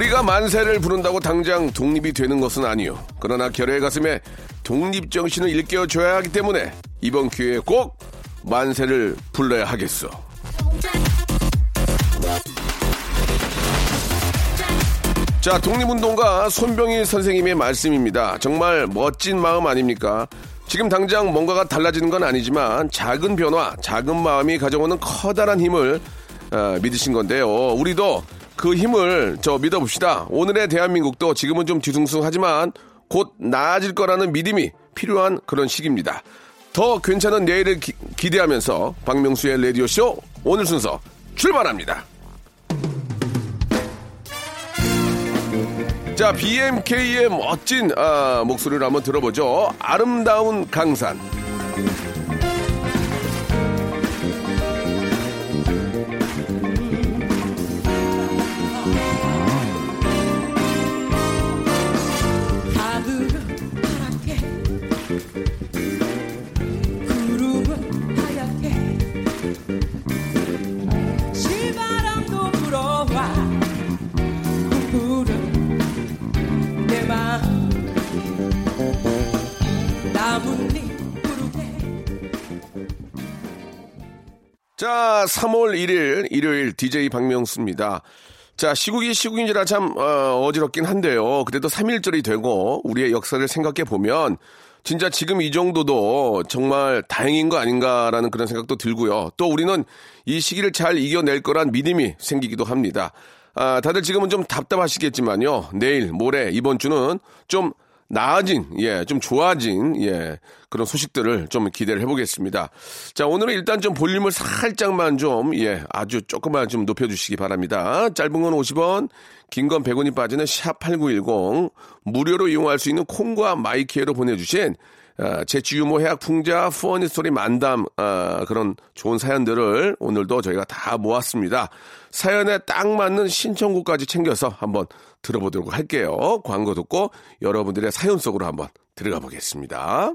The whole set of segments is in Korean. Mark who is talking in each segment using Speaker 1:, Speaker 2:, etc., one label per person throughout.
Speaker 1: 우리가 만세를 부른다고 당장 독립이 되는 것은 아니요 그러나 결의 가슴에 독립 정신을 일깨워줘야 하기 때문에 이번 기회에 꼭 만세를 불러야 하겠어 자, 독립운동가 손병희 선생님의 말씀입니다. 정말 멋진 마음 아닙니까? 지금 당장 뭔가가 달라지는 건 아니지만 작은 변화, 작은 마음이 가져오는 커다란 힘을 어, 믿으신 건데요. 우리도 그 힘을 저 믿어봅시다. 오늘의 대한민국도 지금은 좀 뒤숭숭하지만 곧 나아질 거라는 믿음이 필요한 그런 시기입니다. 더 괜찮은 내일을 기, 기대하면서 박명수의 라디오쇼 오늘 순서 출발합니다. 자, BMK의 멋진 아, 목소리를 한번 들어보죠. 아름다운 강산. 자, 3월 1일 일요일 DJ 박명수입니다. 자, 시국이 시국인지라 참 어, 지럽긴 한데요. 그래도 3일절이 되고 우리의 역사를 생각해 보면 진짜 지금 이 정도도 정말 다행인 거 아닌가라는 그런 생각도 들고요. 또 우리는 이 시기를 잘 이겨낼 거란 믿음이 생기기도 합니다. 아, 다들 지금은 좀 답답하시겠지만요. 내일, 모레, 이번 주는 좀 나아진, 예, 좀 좋아진, 예, 그런 소식들을 좀 기대를 해보겠습니다. 자, 오늘은 일단 좀 볼륨을 살짝만 좀, 예, 아주 조금만 좀 높여주시기 바랍니다. 짧은 건 50원, 긴 건 100원이 빠지는 샵8910, 무료로 이용할 수 있는 콩과 마이케이로 보내주신, 아, 재치 유머 해학 풍자 후원이 스토리 만담 아, 그런 좋은 사연들을 오늘도 저희가 다 모았습니다. 사연에 딱 맞는 신청곡까지 챙겨서 한번 들어보도록 할게요. 광고 듣고 여러분들의 사연 속으로 한번 들어가 보겠습니다.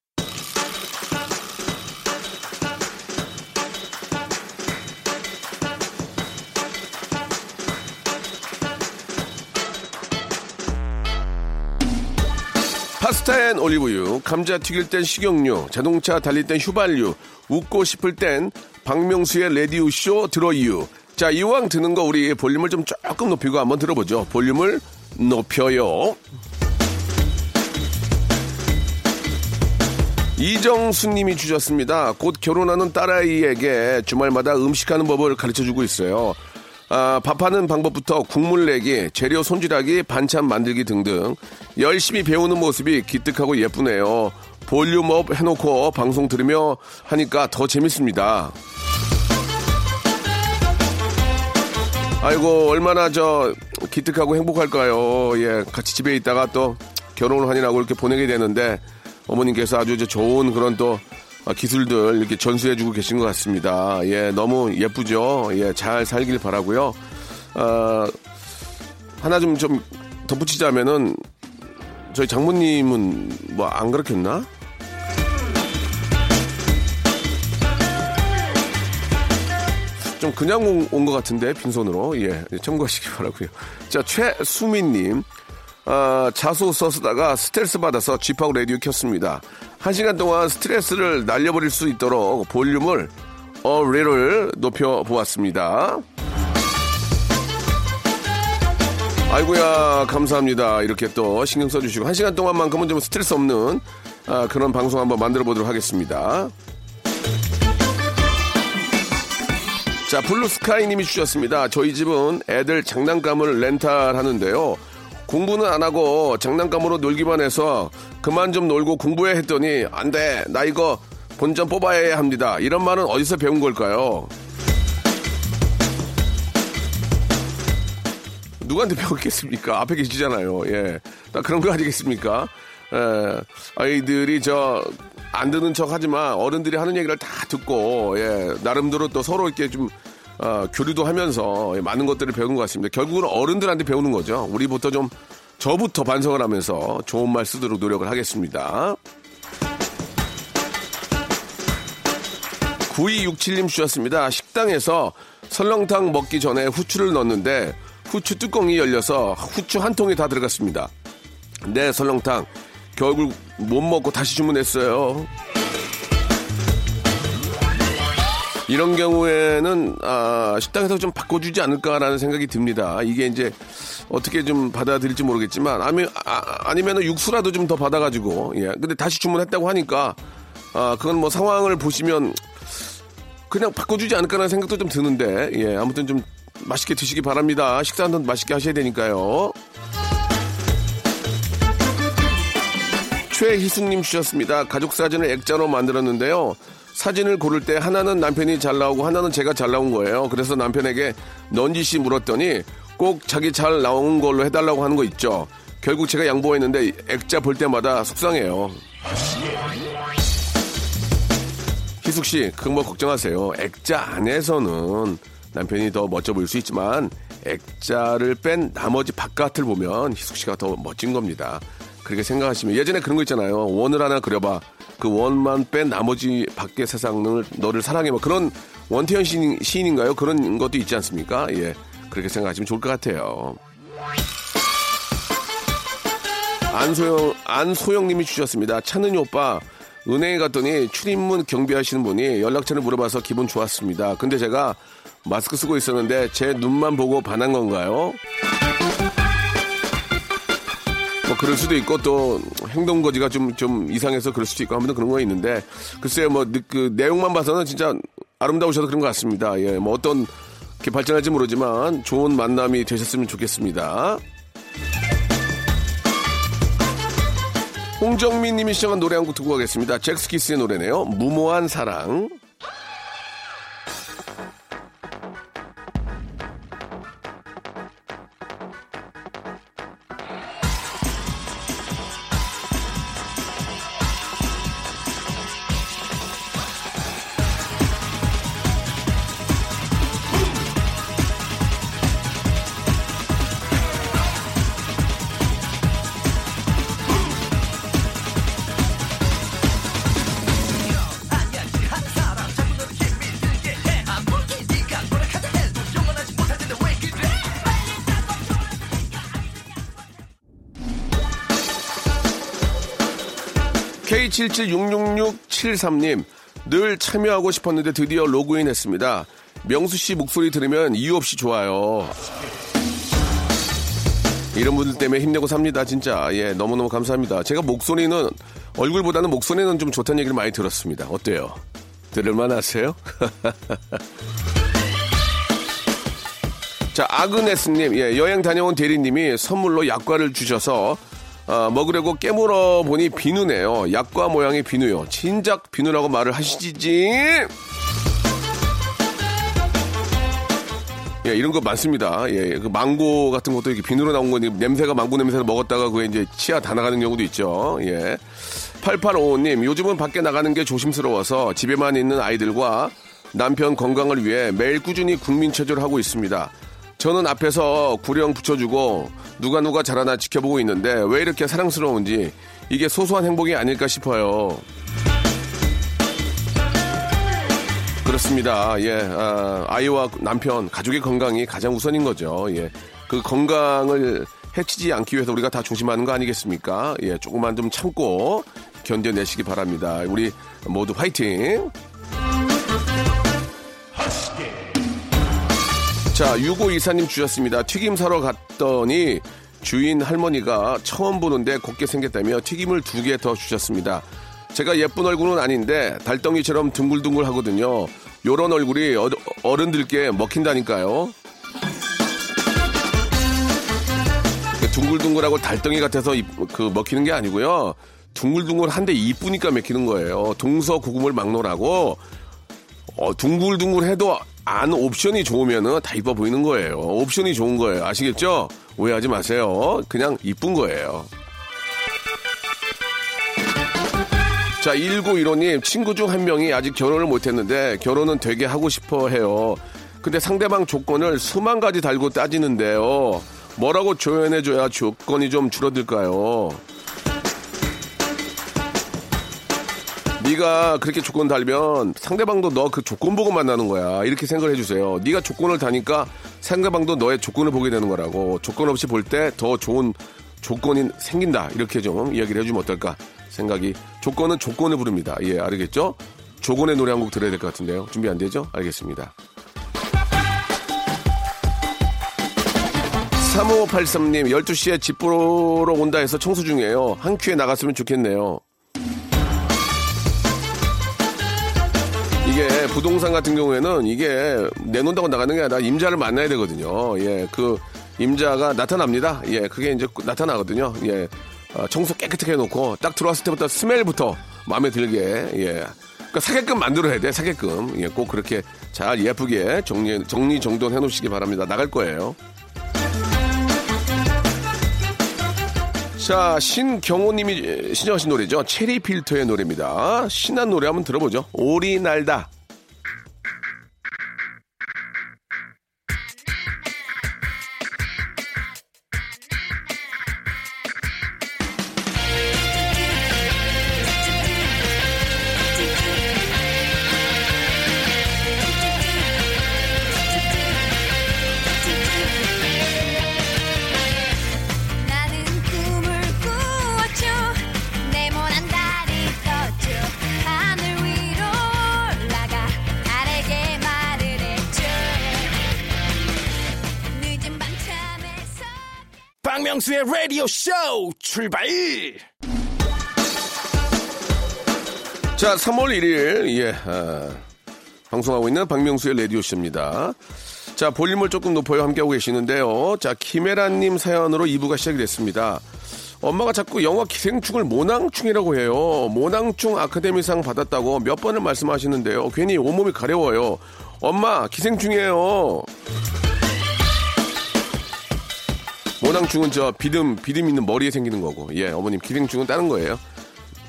Speaker 1: 파스타엔 올리브유, 감자 튀길 땐 식용유, 자동차 달릴 땐 휘발유, 웃고 싶을 땐 박명수의 레디오쇼 들어유. 자, 이왕 듣는 거 우리 볼륨을 좀 조금 높이고 한번 들어보죠. 볼륨을 높여요. 이정수님이 주셨습니다. 곧 결혼하는 딸아이에게 주말마다 음식하는 법을 가르쳐 주고 있어요. 아, 밥하는 방법부터 국물 내기, 재료 손질하기, 반찬 만들기 등등 열심히 배우는 모습이 기특하고 예쁘네요. 볼륨업 해놓고 방송 들으며 하니까 더 재밌습니다. 아이고 얼마나 저 기특하고 행복할까요? 예, 같이 집에 있다가 또 결혼을 하니라고 이렇게 보내게 되는데 어머님께서 아주 저 좋은 그런 또 아, 기술들 이렇게 전수해주고 계신 것 같습니다. 예, 너무 예쁘죠. 예, 잘 살길 바라고요. 아, 하나 좀 좀 덧붙이자면은 저희 장모님은 뭐 안 그렇겠나? 좀 그냥 온 것 같은데 빈손으로 예 참고하시기 바라고요. 자 최수민님 아, 자소 써쓰다가 스트레스 받아서 쥐파고 라디오 켰습니다. 한 시간 동안 스트레스를 날려버릴 수 있도록 볼륨을 어리를 높여 보았습니다. 아이고야 감사합니다. 이렇게 또 신경 써주시고 한 시간 동안만큼은 좀 스트레스 없는 아, 그런 방송 한번 만들어 보도록 하겠습니다. 자 블루스카이 님이 주셨습니다. 저희 집은 애들 장난감을 렌탈 하는데요. 공부는 안 하고 장난감으로 놀기만 해서 그만 좀 놀고 공부해 했더니 안 돼. 나 이거 본전 뽑아야 합니다. 이런 말은 어디서 배운 걸까요? 누구한테 배웠겠습니까? 앞에 계시잖아요. 예. 딱 그런 거 아니겠습니까? 예. 아이들이 저, 안 듣는 척 하지만 어른들이 하는 얘기를 다 듣고, 예. 나름대로 또 서로 이렇게 좀, 어, 교류도 하면서 예, 많은 것들을 배운 것 같습니다. 결국은 어른들한테 배우는 거죠. 우리부터 좀, 저부터 반성을 하면서 좋은 말 쓰도록 노력을 하겠습니다. 9267님 주셨습니다. 식당에서 설렁탕 먹기 전에 후추를 넣었는데 후추 뚜껑이 열려서 후추 한 통이 다 들어갔습니다. 네, 설렁탕. 결국 못 먹고 다시 주문했어요. 이런 경우에는 아, 식당에서 좀 바꿔주지 않을까라는 생각이 듭니다. 이게 이제 어떻게 좀 받아들일지 모르겠지만 아니, 아, 니면 육수라도 좀 더 받아가지고 예. 근데 다시 주문했다고 하니까 아, 그건 뭐 상황을 보시면 그냥 바꿔주지 않을까라는 생각도 좀 드는데 예. 아무튼 좀 맛있게 드시기 바랍니다. 식사 한번 맛있게 하셔야 되니까요. 최희숙님 주셨습니다. 가족 사진을 액자로 만들었는데요. 사진을 고를 때 하나는 남편이 잘 나오고 하나는 제가 잘 나온 거예요. 그래서 남편에게 넌지시 물었더니 꼭 자기 잘 나온 걸로 해달라고 하는 거 있죠. 결국 제가 양보했는데 액자 볼 때마다 속상해요. 희숙 씨, 그건 뭐 걱정하세요. 액자 안에서는 남편이 더 멋져 보일 수 있지만 액자를 뺀 나머지 바깥을 보면 희숙 씨가 더 멋진 겁니다. 그렇게 생각하시면 예전에 그런 거 있잖아요. 원을 하나 그려봐. 그 원만 뺀 나머지 밖의 세상을 너를 사랑해. 뭐 그런 원태현 시인, 시인인가요? 그런 것도 있지 않습니까? 예. 그렇게 생각하시면 좋을 것 같아요. 안소영, 안소영님이 주셨습니다. 찬은이 오빠, 은행에 갔더니 출입문 경비하시는 분이 연락처를 물어봐서 기분 좋았습니다. 근데 제가 마스크 쓰고 있었는데 제 눈만 보고 반한 건가요? 뭐 그럴 수도 있고 또 행동 거지가 좀, 좀 이상해서 그럴 수도 있고 아무튼 그런 거 있는데 글쎄요 뭐 그 내용만 봐서는 진짜 아름다우셔서 그런 것 같습니다. 예, 뭐 어떤 게 발전할지 모르지만 좋은 만남이 되셨으면 좋겠습니다. 홍정민 님이 시청한 노래 한 곡 듣고 가겠습니다. 잭스키스의 노래네요. 무모한 사랑. K77666763님, 늘 참여하고 싶었는데 드디어 로그인 했습니다. 명수 씨 목소리 들으면 이유 없이 좋아요. 이런 분들 때문에 힘내고 삽니다, 진짜. 예, 너무너무 감사합니다. 제가 목소리는, 얼굴보다는 목소리는 좀 좋다는 얘기를 많이 들었습니다. 어때요? 들을만 하세요? 자, 아그네스님, 예, 여행 다녀온 대리님이 선물로 약과를 주셔서 아, 먹으려고 깨물어 보니 비누네요. 약과 모양의 비누요. 진작 비누라고 말을 하시지. 예, 이런 거 많습니다. 예, 그 망고 같은 것도 이렇게 비누로 나온 거니 냄새가 망고 냄새를 먹었다가 그게 이제 치아 다 나가는 경우도 있죠. 예. 8855님, 요즘은 밖에 나가는 게 조심스러워서 집에만 있는 아이들과 남편 건강을 위해 매일 꾸준히 국민체조를 하고 있습니다. 저는 앞에서 구령 붙여주고 누가 누가 잘하나 지켜보고 있는데 왜 이렇게 사랑스러운지 이게 소소한 행복이 아닐까 싶어요. 그렇습니다. 예, 아, 이와 남편, 가족의 건강이 가장 우선인 거죠. 예, 그 건강을 해치지 않기 위해서 우리가 다 조심하는 거 아니겠습니까? 예, 조금만 좀 참고 견뎌내시기 바랍니다. 우리 모두 화이팅! 자, 6524님 주셨습니다. 튀김 사러 갔더니 주인 할머니가 처음 보는데 곱게 생겼다며 튀김을 두 개 더 주셨습니다. 제가 예쁜 얼굴은 아닌데 달덩이처럼 둥글둥글 하거든요. 요런 얼굴이 어- 어른들께 먹힌다니까요. 그 둥글둥글하고 달덩이 같아서 이- 그 먹히는 게 아니고요. 둥글둥글한데 이쁘니까 먹히는 거예요. 동서고금을 막론하고 어, 둥글둥글해도 안 옵션이 좋으면은 다 이뻐 보이는 거예요. 옵션이 좋은 거예요. 아시겠죠? 오해하지 마세요. 그냥 이쁜 거예요. 자, 1915님, 친구 중 한 명이 아직 결혼을 못했는데 결혼은 되게 하고 싶어 해요. 근데 상대방 조건을 수만 가지 달고 따지는데요. 뭐라고 조연해줘야 조건이 좀 줄어들까요? 네가 그렇게 조건 달면 상대방도 너 그 조건 보고 만나는 거야. 이렇게 생각을 해주세요. 네가 조건을 다니까 상대방도 너의 조건을 보게 되는 거라고. 조건 없이 볼 때 더 좋은 조건이 생긴다. 이렇게 좀 이야기를 해주면 어떨까 생각이. 조건은 조건을 부릅니다. 예, 알겠죠? 조건의 노래 한 곡 들어야 될 것 같은데요. 준비 안 되죠? 알겠습니다. 3583님, 12시에 집 보러 온다 해서 청소 중이에요. 한 큐에 나갔으면 좋겠네요. 부동산 같은 경우에는 이게 내놓는다고 나가는 게 아니라 임자를 만나야 되거든요. 예, 그 임자가 나타납니다. 예, 그게 이제 나타나거든요. 예, 어, 청소 깨끗하게 해놓고 딱 들어왔을 때부터 스멜부터 마음에 들게 예. 그러니까 사게끔 만들어야 돼, 사게끔. 예, 꼭 그렇게 잘 예쁘게 정리, 정리 정돈 해놓으시기 바랍니다. 나갈 거예요. 자, 신경호님이 신청하신 노래죠. 체리 필터의 노래입니다. 신난 노래 한번 들어보죠. 오리 날다.
Speaker 2: 출발!
Speaker 1: 자, 3월 1일, 예, 아, 방송하고 있는 박명수의 라디오쇼입니다. 자, 볼륨을 조금 높여요. 함께하고 계시는데요. 자, 김혜란님 사연으로 2부가 시작이 됐습니다. 엄마가 자꾸 영화 기생충을 모낭충이라고 해요. 모낭충 아카데미상 받았다고 몇 번을 말씀하시는데요. 괜히 온몸이 가려워요. 엄마, 기생충이에요. 모낭충은 저 비듬, 비듬 있는 머리에 생기는 거고, 예, 어머님 기생충은 다른 거예요.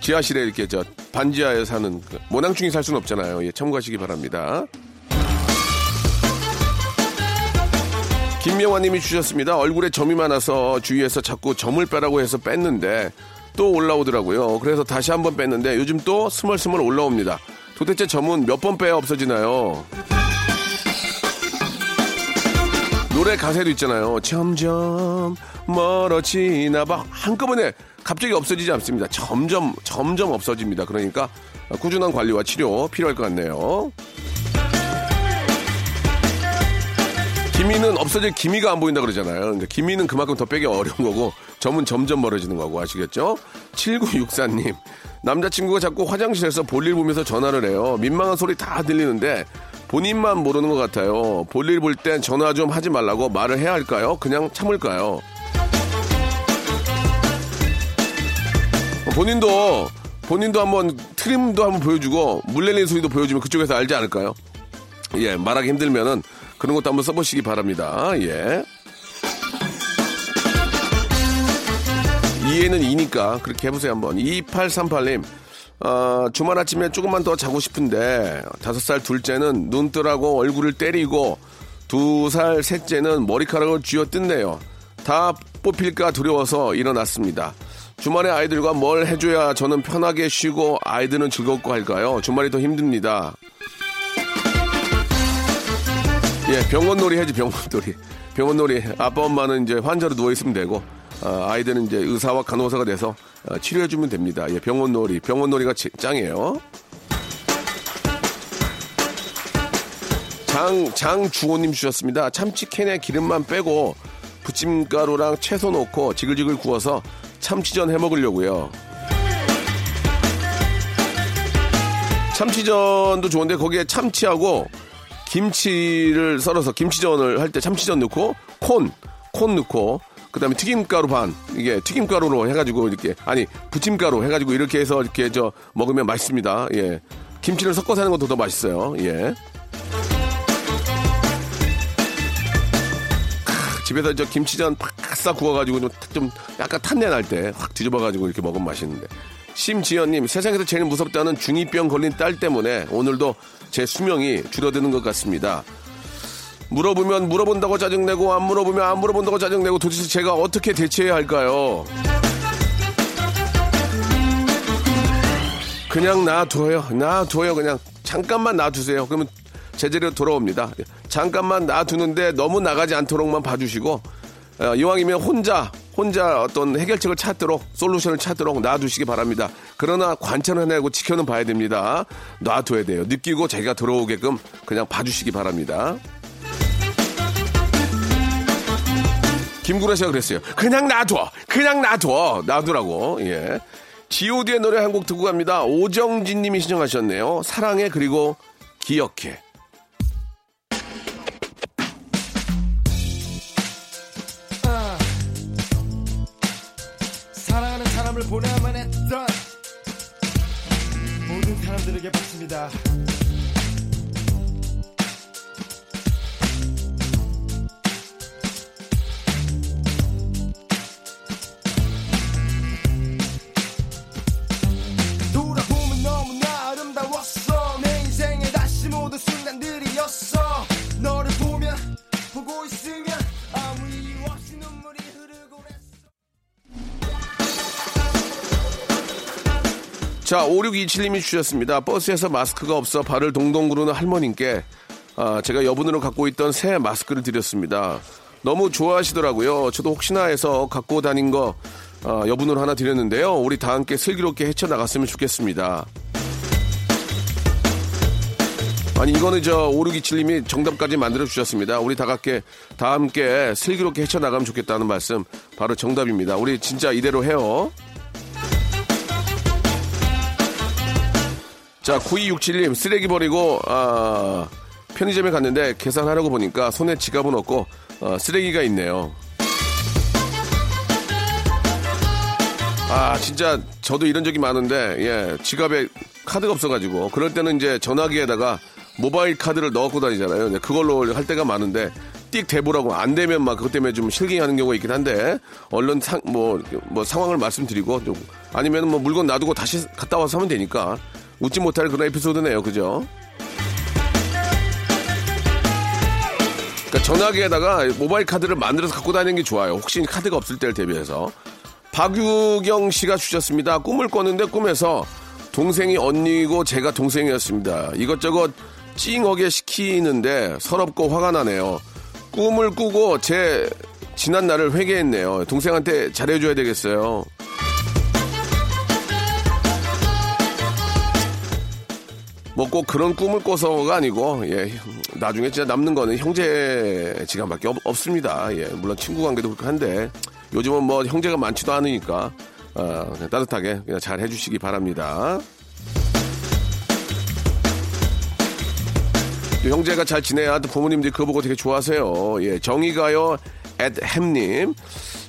Speaker 1: 지하실에 이렇게 저 반지하에 사는 그 모낭충이 살 수는 없잖아요. 예, 참고하시기 바랍니다. 김명환님이 주셨습니다. 얼굴에 점이 많아서 주위에서 자꾸 점을 빼라고 해서 뺐는데 또 올라오더라고요. 그래서 다시 한번 뺐는데 요즘 또 스멀스멀 올라옵니다. 도대체 점은 몇 번 빼야 없어지나요? 노래 가사에도 있잖아요. 점점 멀어지나 봐. 한꺼번에 갑자기 없어지지 않습니다. 점점 점점 없어집니다. 그러니까 꾸준한 관리와 치료 필요할 것 같네요. 기미는 없어질 기미가 안 보인다 그러잖아요. 그러니까 기미는 그만큼 더 빼기 어려운 거고 점은 점점 멀어지는 거고 아시겠죠? 7964님 남자친구가 자꾸 화장실에서 볼일 보면서 전화를 해요. 민망한 소리 다 들리는데 본인만 모르는 것 같아요. 볼일 볼 땐 전화 좀 하지 말라고 말을 해야 할까요? 그냥 참을까요? 본인도 본인도 한번 트림도 한번 보여주고 물 내리는 소리도 보여주면 그쪽에서 알지 않을까요? 예, 말하기 힘들면은 그런 것도 한번 써보시기 바랍니다. 예. 이해는 이니까 그렇게 해보세요 한번. 2838님. 어, 주말 아침에 조금만 더 자고 싶은데 다섯 살 둘째는 눈 뜨라고 얼굴을 때리고 두 살 셋째는 머리카락을 쥐어 뜯네요. 다 뽑힐까 두려워서 일어났습니다. 주말에 아이들과 뭘 해줘야 저는 편하게 쉬고 아이들은 즐겁고 할까요? 주말이 더 힘듭니다. 예, 병원놀이 해야지, 병원놀이. 병원놀이. 아빠, 엄마는 이제 환자로 누워 있으면 되고, 아, 아이들은 이제 의사와 간호사가 돼서 어, 치료해주면 됩니다. 예, 병원놀이. 병원놀이가 지- 짱이에요. 장, 장주호님 주셨습니다. 참치캔에 기름만 빼고 부침가루랑 채소 넣고 지글지글 구워서 참치전 해 먹으려고요. 참치전도 좋은데 거기에 참치하고 김치를 썰어서 김치전을 할 때 참치전 넣고 콘, 콘 넣고 그다음에 튀김가루 반 이게 튀김가루로 해가지고 이렇게 아니 부침가루 해가지고 이렇게 해서 이렇게 저 먹으면 맛있습니다. 예, 김치를 섞어서 하는 것도 더 맛있어요. 예. 크, 집에서 저 김치전 팍싹 구워가지고 좀, 좀 약간 탄내 날 때 확 뒤집어가지고 이렇게 먹으면 맛있는데. 심지연님 세상에서 제일 무섭다는 중2병 걸린 딸 때문에 오늘도 제 수명이 줄어드는 것 같습니다. 물어보면 물어본다고 짜증내고 안 물어보면 안 물어본다고 짜증내고 도대체 제가 어떻게 대처해야 할까요? 그냥 놔둬요. 놔둬요. 그냥 잠깐만 놔두세요. 그러면 제대로 돌아옵니다. 잠깐만 놔두는데 너무 나가지 않도록만 봐주시고 어, 이왕이면 혼자 혼자 어떤 해결책을 찾도록 솔루션을 찾도록 놔두시기 바랍니다. 그러나 관찰을 해내고 지켜는 봐야 됩니다. 놔둬야 돼요. 느끼고 자기가 들어오게끔 그냥 봐주시기 바랍니다. 김구라 씨가 그랬어요. 그냥 놔둬. 그냥 놔둬. 놔두라고. 예. G.O.D의 노래 한 곡 듣고 갑니다. 오정진 님이 신청하셨네요. 사랑해 그리고 기억해.
Speaker 3: 사랑하는 사람을 보내야만 했던 모든 사람들에게 바칩니다.
Speaker 1: 자, 5627님이 주셨습니다. 버스에서 마스크가 없어 발을 동동 구르는 할머님께 아, 제가 여분으로 갖고 있던 새 마스크를 드렸습니다. 너무 좋아하시더라고요. 저도 혹시나 해서 갖고 다닌 거 아, 여분으로 하나 드렸는데요. 우리 다 함께 슬기롭게 헤쳐나갔으면 좋겠습니다. 아니 이거는 저 5627님이 정답까지 만들어 주셨습니다. 우리 다 함께 다 함께 슬기롭게 헤쳐나가면 좋겠다는 말씀 바로 정답입니다. 우리 진짜 이대로 해요. 자, 9267님, 쓰레기 버리고, 아, 편의점에 갔는데 계산하려고 보니까 손에 지갑은 없고, 어, 쓰레기가 있네요. 아, 진짜 저도 이런 적이 많은데, 예, 지갑에 카드가 없어가지고, 그럴 때는 이제 전화기에다가 모바일 카드를 넣고 다니잖아요. 네, 그걸로 할 때가 많은데, 띡 대보라고 안 되면 막 그것 때문에 좀 실갱이하는 경우가 있긴 한데, 얼른 상, 뭐, 뭐 상황을 말씀드리고, 좀, 아니면 뭐 물건 놔두고 다시 갔다 와서 하면 되니까, 웃지 못할 그런 에피소드네요. 그죠? 그러니까 전화기에다가 모바일 카드를 만들어서 갖고 다니는 게 좋아요. 혹시 카드가 없을 때를 대비해서. 박유경 씨가 주셨습니다. 꿈을 꿨는데 꿈에서 동생이 언니고 제가 동생이었습니다. 이것저것 찡하게 시키는데 서럽고 화가 나네요. 꿈을 꾸고 제 지난 날을 회개했네요. 동생한테 잘해줘야 되겠어요. 뭐 꼭 그런 꿈을 꿔서가 아니고 예 나중에 진짜 남는 거는 형제 지간밖에 없, 없습니다. 예 물론 친구 관계도 그렇고 한데 요즘은 뭐 형제가 많지도 않으니까 어, 그냥 따뜻하게 그냥 잘 해주시기 바랍니다. 또 형제가 잘 지내야 또 부모님들이 그거 보고 되게 좋아하세요. 예 정의가요 앳햄님.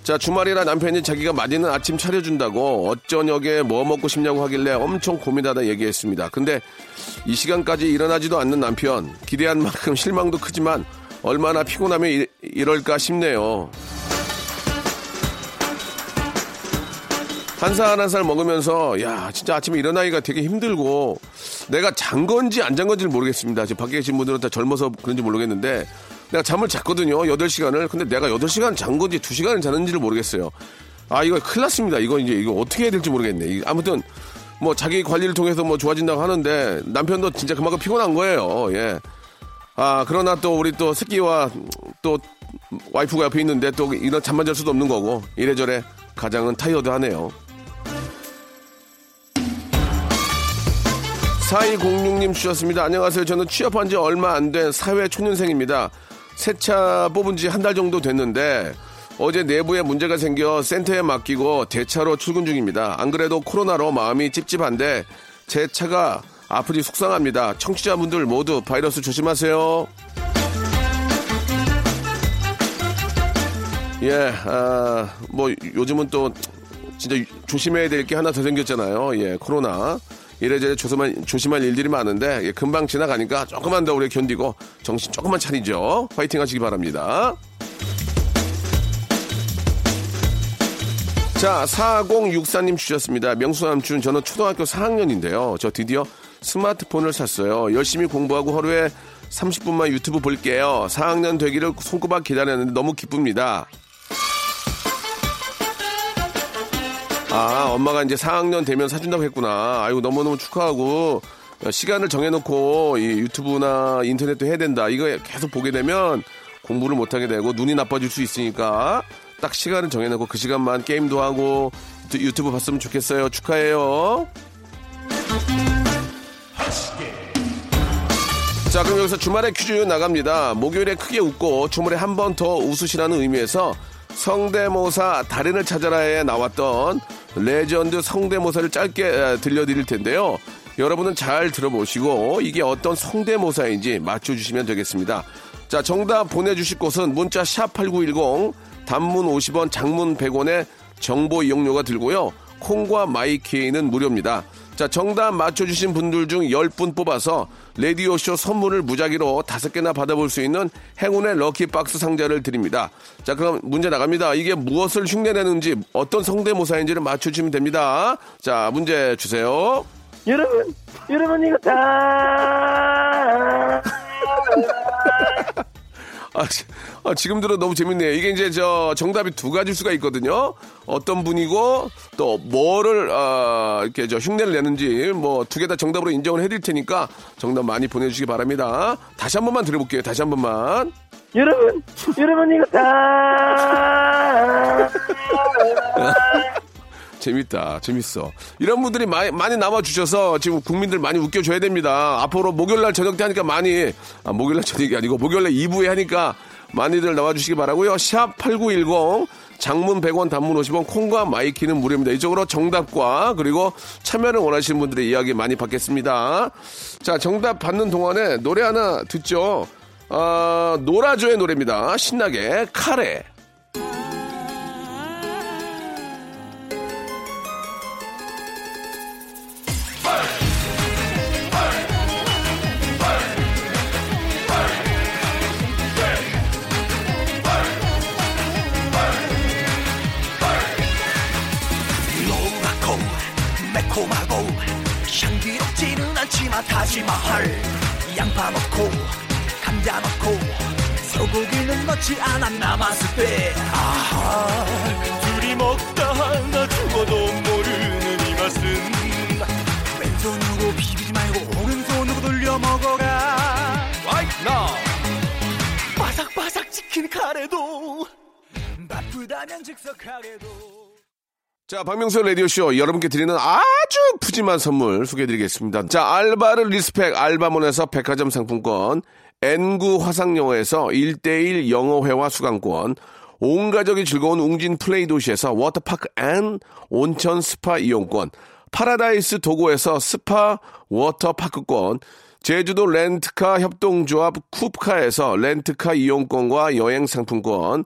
Speaker 1: 자, 주말이라 남편이 자기가 맛있는 아침 차려준다고 어쩌녁에 뭐 먹고 싶냐고 하길래 엄청 고민하다 얘기했습니다. 근데 이 시간까지 일어나지도 않는 남편, 기대한 만큼 실망도 크지만 얼마나 피곤하면 이, 이럴까 싶네요. 한 살 한 살 먹으면서 야 진짜 아침에 일어나기가 되게 힘들고 내가 잔 건지 안 잔 건지를 모르겠습니다. 지금 밖에 계신 분들은 다 젊어서 그런지 모르겠는데 내가 잠을 잤거든요. 8시간을. 근데 내가 8시간 잔 건지 2시간을 자는지를 모르겠어요. 아, 이거 큰일 났습니다. 이거 이제 이거 어떻게 해야 될지 모르겠네. 이- 아무튼 뭐 자기 관리를 통해서 뭐 좋아진다고 하는데 남편도 진짜 그만큼 피곤한 거예요. 예. 아, 그러나 또 우리 또 새끼와 또 와이프가 옆에 있는데 또 이런 잠만 잘 수도 없는 거고 이래저래 가장은 타이어드 하네요. 4206님 주셨습니다. 안녕하세요. 저는 취업한 지 얼마 안 된 사회 초년생입니다. 세차 뽑은 지 한 달 정도 됐는데 어제 내부에 문제가 생겨 센터에 맡기고 대차로 출근 중입니다. 안 그래도 코로나로 마음이 찝찝한데 제 차가 아프지 속상합니다. 청취자분들 모두 바이러스 조심하세요. 예, 아, 뭐 요즘은 또 진짜 조심해야 될 게 하나 더 생겼잖아요. 예, 코로나. 이래저래 조심할, 조심할 일들이 많은데 예, 금방 지나가니까 조금만 더 우리 견디고 정신 조금만 차리죠. 파이팅 하시기 바랍니다. 자, 4064님 주셨습니다. 명수남춘, 저는 초등학교 4학년인데요. 저 드디어 스마트폰을 샀어요. 열심히 공부하고 하루에 30분만 유튜브 볼게요. 4학년 되기를 손꼽아 기다렸는데 너무 기쁩니다. 아, 엄마가 이제 4학년 되면 사준다고 했구나. 아이고, 너무너무 축하하고, 시간을 정해놓고, 이 유튜브나 인터넷도 해야 된다. 이거 계속 보게 되면 공부를 못하게 되고, 눈이 나빠질 수 있으니까, 딱 시간을 정해놓고 그 시간만 게임도 하고, 또 유튜브 봤으면 좋겠어요. 축하해요. 자, 그럼 여기서 주말에 퀴즈 나갑니다. 목요일에 크게 웃고 주말에 한 번 더 웃으시라는 의미에서 성대모사 달인을 찾아라에 나왔던 레전드 성대모사를 짧게 에, 들려드릴 텐데요. 여러분은 잘 들어보시고 이게 어떤 성대모사인지 맞춰주시면 되겠습니다. 자, 정답 보내주실 곳은 문자 샵 8910 단문 50원, 장문 100원의 정보 이용료가 들고요. 콩과 마이케이는 무료입니다. 자, 정답 맞춰주신 분들 중 10분 뽑아서 라디오쇼 선물을 무작위로 5개나 받아볼 수 있는 행운의 럭키박스 상자를 드립니다. 자, 그럼 문제 나갑니다. 이게 무엇을 흉내내는지 어떤 성대모사인지를 맞춰주시면 됩니다. 자, 문제 주세요.
Speaker 4: 여러분, 여러분 이거 다
Speaker 1: 아, 지- 아, 지금 들어 너무 재밌네요. 이게 이제 저 정답이 두 가지일 수가 있거든요. 어떤 분이고 또 뭐를 아, 이렇게 저 흉내를 내는지 뭐 두 개 다 정답으로 인정을 해드릴 테니까 정답 많이 보내주시기 바랍니다. 다시 한 번만 들어볼게요. 다시 한 번만.
Speaker 4: 여러분, 여러분 이거 다
Speaker 1: 재밌다. 재밌어. 이런 분들이 많이, 많이 남아주셔서 지금 국민들 많이 웃겨줘야 됩니다. 앞으로 목요일날 저녁 때 하니까 많이, 아, 목요일날 저녁이 아니고 목요일날 2부에 하니까 많이들 나와주시기 바라고요 샵 8910 장문 100원 단문 50원 콩과 마이케이는 무료입니다. 이쪽으로 정답과 그리고 참여를 원하시는 분들의 이야기 많이 받겠습니다. 자, 정답 받는 동안에 노래 하나 듣죠. 아, 노라조의 노래입니다. 신나게 카레.
Speaker 2: 향기롭지는 않지만 다시마할 양파 넣고 감자 넣고 소고기는 넣지 않아 남았을 때. 아하. 둘이 먹다 하나 죽어도 모르는 이 맛은. 왼손으로 비비지 말고 오른손으로 돌려 먹어라. Right now. 바삭바삭 치킨 카레도 바쁘다면 즉석 카레도
Speaker 1: 자, 박명수 라디오쇼 여러분께 드리는 아주 푸짐한 선물 소개해드리겠습니다. 자, 알바를 respect 알바몬에서 백화점 상품권, N구 화상영어에서 1대1 영어회화 수강권, 온 가족이 즐거운 웅진 플레이 도시에서 워터파크 and 온천 스파 이용권, 파라다이스 도고에서 스파 워터파크권, 제주도 렌트카 협동조합 쿱카에서 렌트카 이용권과 여행 상품권,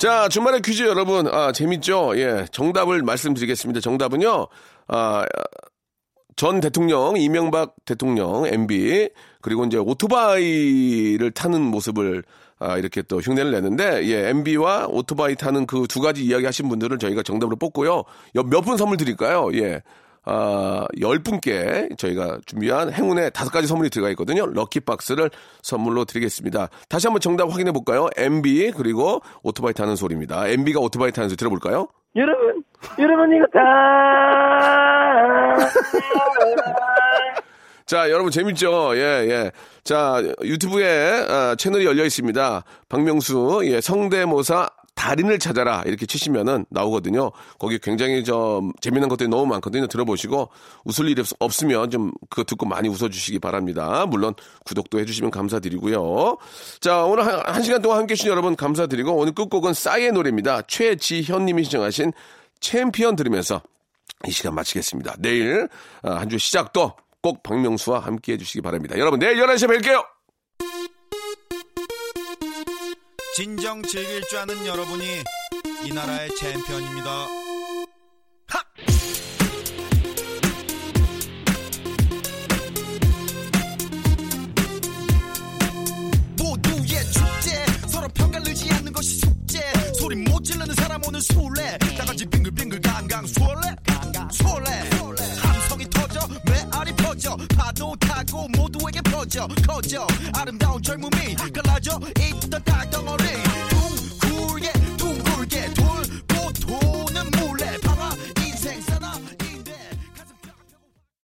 Speaker 1: 자, 주말의 퀴즈 여러분, 아, 재밌죠? 예, 정답을 말씀드리겠습니다. 정답은요, 아, 전 대통령, 이명박 대통령, MB, 그리고 이제 오토바이를 타는 모습을 아, 이렇게 또 흉내를 내는데, 예, MB와 오토바이 타는 그 두 가지 이야기 하신 분들을 저희가 정답으로 뽑고요. 몇 분 선물 드릴까요? 예. 아, 열 분께 저희가 준비한 행운의 다섯 가지 선물이 들어가 있거든요. 럭키박스를 선물로 드리겠습니다. 다시 한번 정답 확인해 볼까요? MB, 그리고 오토바이 타는 소리입니다. MB가 오토바이 타는 소리 들어볼까요?
Speaker 5: 여러분, 여러분 이거 다
Speaker 1: 자, 여러분 재밌죠? 예, 예. 자, 유튜브에 아, 채널이 열려 있습니다. 박명수, 예, 성대모사 달인을 찾아라 이렇게 치시면은 나오거든요. 거기 굉장히 좀 재미난 것들이 너무 많거든요. 들어보시고 웃을 일이 없- 없으면 좀 그거 듣고 많이 웃어주시기 바랍니다. 물론 구독도 해주시면 감사드리고요. 자 오늘 한, 한 시간 동안 함께해 주신 여러분 감사드리고 오늘 끝곡은 싸이의 노래입니다. 최지현님이 신청하신 챔피언 들으면서 이 시간 마치겠습니다. 내일 아, 한주 시작도 꼭 박명수와 함께해 주시기 바랍니다. 여러분 내일 11시에 뵐게요.
Speaker 6: 진정 즐길 줄 아는 여러분이 이 나라의 챔피언입니다. 모두의 축제 서로 평가르지 않는 것이 숙제. 소리 못 지르는 사람 오늘 술래. 나같이 빙글빙글 강강 술래. 술래. 함성이 터져 메아리 퍼져. 파도 타고 모 퍼져 커져. 아름다운 젊음이 갈라져 있던 땅덩어리